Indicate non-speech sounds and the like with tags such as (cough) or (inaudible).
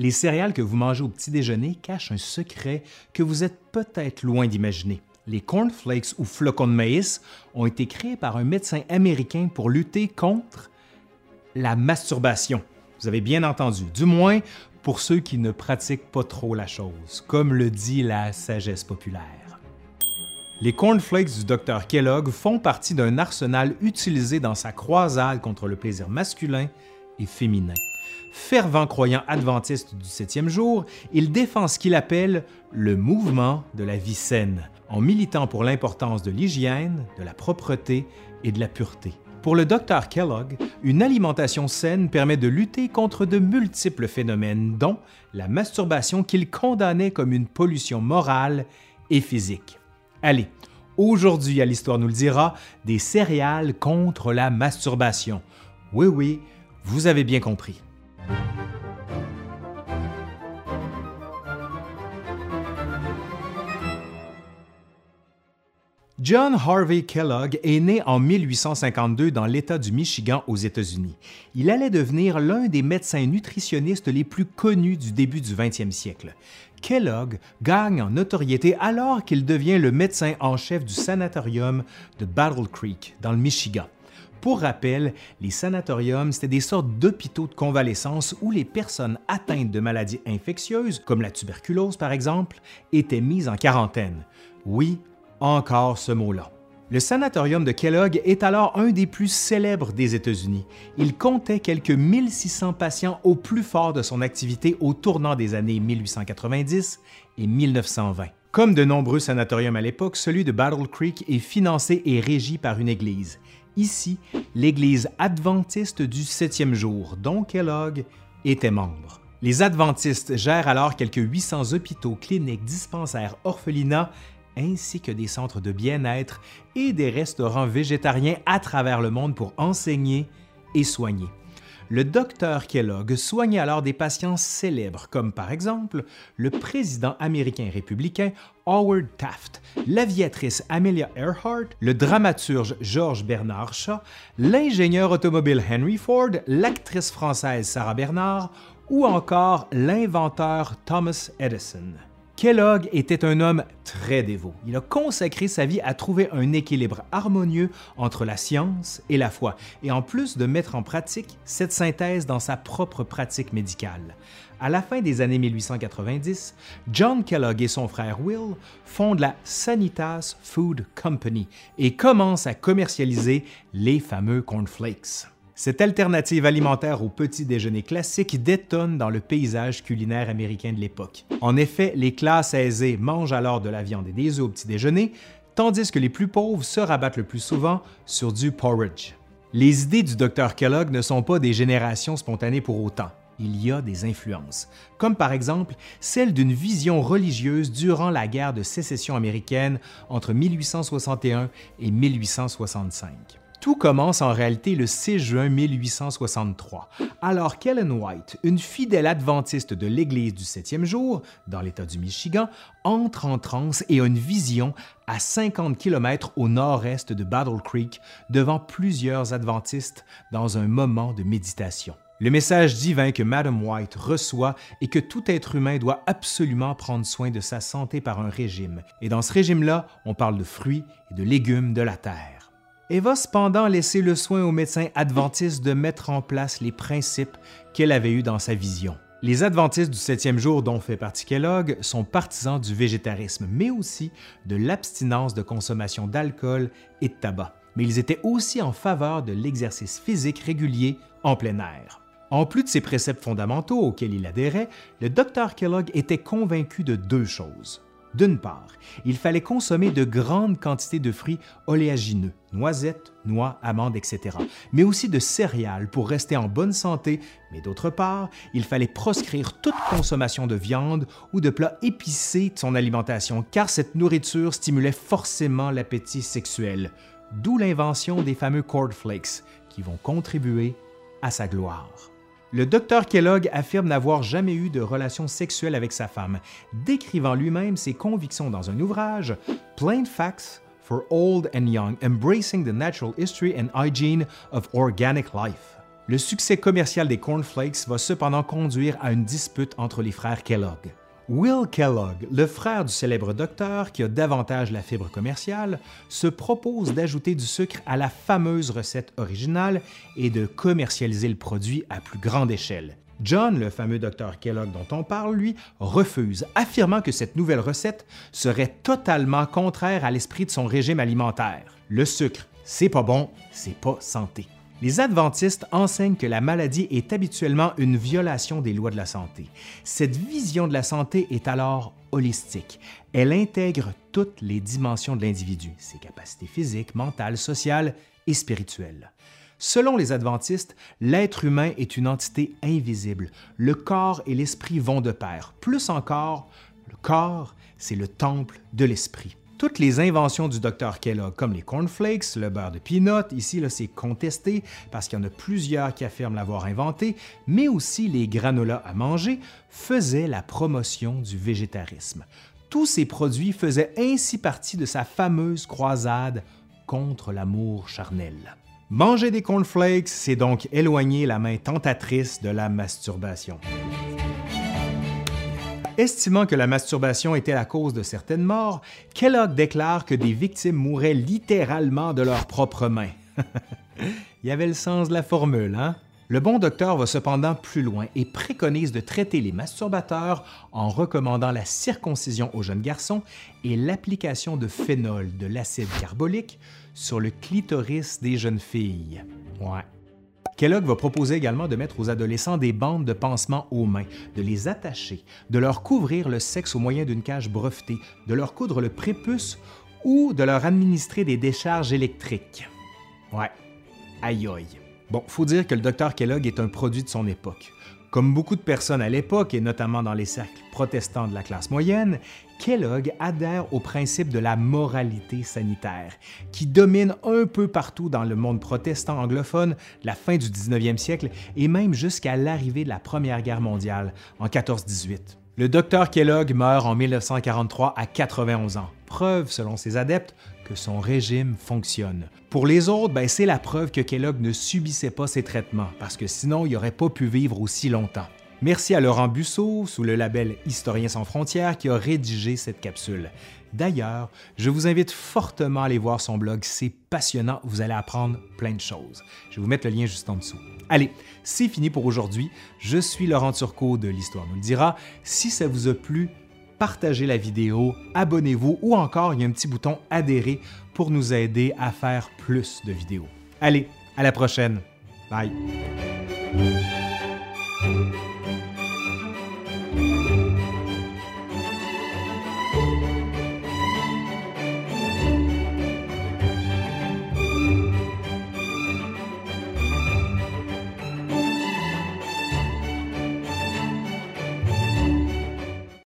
Les céréales que vous mangez au petit déjeuner cachent un secret que vous êtes peut-être loin d'imaginer. Les cornflakes ou flocons de maïs ont été créés par un médecin américain pour lutter contre la masturbation. Vous avez bien entendu, du moins pour ceux qui ne pratiquent pas trop la chose, comme le dit la sagesse populaire. Les cornflakes du Dr Kellogg font partie d'un arsenal utilisé dans sa croisade contre le plaisir masculin et féminin. Fervent croyant adventiste du septième jour, il défend ce qu'il appelle le mouvement de la vie saine, en militant pour l'importance de l'hygiène, de la propreté et de la pureté. Pour le Dr Kellogg, une alimentation saine permet de lutter contre de multiples phénomènes, dont la masturbation qu'il condamnait comme une pollution morale et physique. Allez, aujourd'hui à l'Histoire nous le dira, des céréales contre la masturbation. Oui, oui, vous avez bien compris. John Harvey Kellogg est né en 1852 dans l'État du Michigan aux États-Unis. Il allait devenir l'un des médecins nutritionnistes les plus connus du début du 20e siècle. Kellogg gagne en notoriété alors qu'il devient le médecin en chef du sanatorium de Battle Creek, dans le Michigan. Pour rappel, les sanatoriums, c'était des sortes d'hôpitaux de convalescence où les personnes atteintes de maladies infectieuses, comme la tuberculose par exemple, étaient mises en quarantaine. Oui, encore ce mot-là. Le sanatorium de Kellogg est alors un des plus célèbres des États-Unis. Il comptait quelques 1600 patients au plus fort de son activité au tournant des années 1890 et 1920. Comme de nombreux sanatoriums à l'époque, celui de Battle Creek est financé et régi par une église. Ici, l'Église adventiste du septième jour, dont Kellogg était membre. Les adventistes gèrent alors quelques 800 hôpitaux, cliniques, dispensaires, orphelinats ainsi que des centres de bien-être et des restaurants végétariens à travers le monde pour enseigner et soigner. Le docteur Kellogg soignait alors des patients célèbres comme par exemple le président américain républicain Howard Taft, l'aviatrice Amelia Earhart, le dramaturge Georges Bernard Shaw, l'ingénieur automobile Henry Ford, l'actrice française Sarah Bernard ou encore l'inventeur Thomas Edison. Kellogg était un homme très dévot. Il a consacré sa vie à trouver un équilibre harmonieux entre la science et la foi, et en plus de mettre en pratique cette synthèse dans sa propre pratique médicale. À la fin des années 1890, John Kellogg et son frère Will fondent la Sanitas Food Company et commencent à commercialiser les fameux cornflakes. Cette alternative alimentaire au petit déjeuner classique détonne dans le paysage culinaire américain de l'époque. En effet, les classes aisées mangent alors de la viande et des œufs au petit déjeuner, tandis que les plus pauvres se rabattent le plus souvent sur du porridge. Les idées du Dr Kellogg ne sont pas des générations spontanées pour autant. Il y a des influences, comme par exemple celle d'une vision religieuse durant la guerre de sécession américaine entre 1861 et 1865. Tout commence en réalité le 6 juin 1863, alors qu'Ellen White, une fidèle adventiste de l'Église du septième jour, dans l'État du Michigan, entre en transe et a une vision à 50 km au nord-est de Battle Creek devant plusieurs adventistes dans un moment de méditation. Le message divin que Madame White reçoit est que tout être humain doit absolument prendre soin de sa santé par un régime, et dans ce régime-là, on parle de fruits et de légumes de la terre et va cependant laisser le soin au médecin adventiste de mettre en place les principes qu'elle avait eus dans sa vision. Les adventistes du septième jour dont fait partie Kellogg sont partisans du végétarisme, mais aussi de l'abstinence de consommation d'alcool et de tabac. Mais ils étaient aussi en faveur de l'exercice physique régulier en plein air. En plus de ces préceptes fondamentaux auxquels il adhérait, le docteur Kellogg était convaincu de deux choses. D'une part, il fallait consommer de grandes quantités de fruits oléagineux, noisettes, noix, amandes, etc., mais aussi de céréales pour rester en bonne santé, mais d'autre part, il fallait proscrire toute consommation de viande ou de plats épicés de son alimentation, car cette nourriture stimulait forcément l'appétit sexuel, d'où l'invention des fameux cornflakes, qui vont contribuer à sa gloire. Le docteur Kellogg affirme n'avoir jamais eu de relation sexuelle avec sa femme, décrivant lui-même ses convictions dans un ouvrage, Plain Facts for Old and Young, Embracing the Natural History and Hygiene of Organic Life. Le succès commercial des cornflakes va cependant conduire à une dispute entre les frères Kellogg. Will Kellogg, le frère du célèbre docteur qui a davantage la fibre commerciale, se propose d'ajouter du sucre à la fameuse recette originale et de commercialiser le produit à plus grande échelle. John, le fameux docteur Kellogg dont on parle, lui, refuse, affirmant que cette nouvelle recette serait totalement contraire à l'esprit de son régime alimentaire. Le sucre, c'est pas bon, c'est pas santé. Les adventistes enseignent que la maladie est habituellement une violation des lois de la santé. Cette vision de la santé est alors holistique. Elle intègre toutes les dimensions de l'individu, ses capacités physiques, mentales, sociales et spirituelles. Selon les adventistes, l'être humain est une entité invisible. Le corps et l'esprit vont de pair. Plus encore, le corps, c'est le temple de l'esprit. Toutes les inventions du Dr Kellogg, comme les cornflakes, le beurre de peanut, ici c'est contesté parce qu'il y en a plusieurs qui affirment l'avoir inventé, mais aussi les granolas à manger, faisaient la promotion du végétarisme. Tous ces produits faisaient ainsi partie de sa fameuse croisade contre l'amour charnel. Manger des cornflakes, c'est donc éloigner la main tentatrice de la masturbation. Estimant que la masturbation était la cause de certaines morts, Kellogg déclare que des victimes mouraient littéralement de leurs propres mains. (laughs) Il y avait le sens de la formule, hein? Le bon docteur va cependant plus loin et préconise de traiter les masturbateurs en recommandant la circoncision aux jeunes garçons et l'application de phénol, de l'acide carbolique, sur le clitoris des jeunes filles. Kellogg va proposer également de mettre aux adolescents des bandes de pansement aux mains, de les attacher, de leur couvrir le sexe au moyen d'une cage brevetée, de leur coudre le prépuce ou de leur administrer des décharges électriques. Ouais, aïe aïe. Bon, faut dire que le docteur Kellogg est un produit de son époque. Comme beaucoup de personnes à l'époque, et notamment dans les cercles protestants de la classe moyenne, Kellogg adhère au principe de la moralité sanitaire, qui domine un peu partout dans le monde protestant anglophone la fin du 19e siècle et même jusqu'à l'arrivée de la Première Guerre mondiale en 14-18. Le docteur Kellogg meurt en 1943 à 91 ans, preuve, selon ses adeptes, que son régime fonctionne. Pour les autres, ben, c'est la preuve que Kellogg ne subissait pas ses traitements, parce que sinon il n'aurait pas pu vivre aussi longtemps. Merci à Laurent Busseau, sous le label Historiens sans frontières, qui a rédigé cette capsule. D'ailleurs, je vous invite fortement à aller voir son blog, c'est passionnant, vous allez apprendre plein de choses. Je vais vous mettre le lien juste en dessous. Allez, c'est fini pour aujourd'hui. Je suis Laurent Turcot de l'Histoire nous le dira. Si ça vous a plu, partagez la vidéo, abonnez-vous ou encore il y a un petit bouton adhérer pour nous aider à faire plus de vidéos. Allez, à la prochaine. Bye.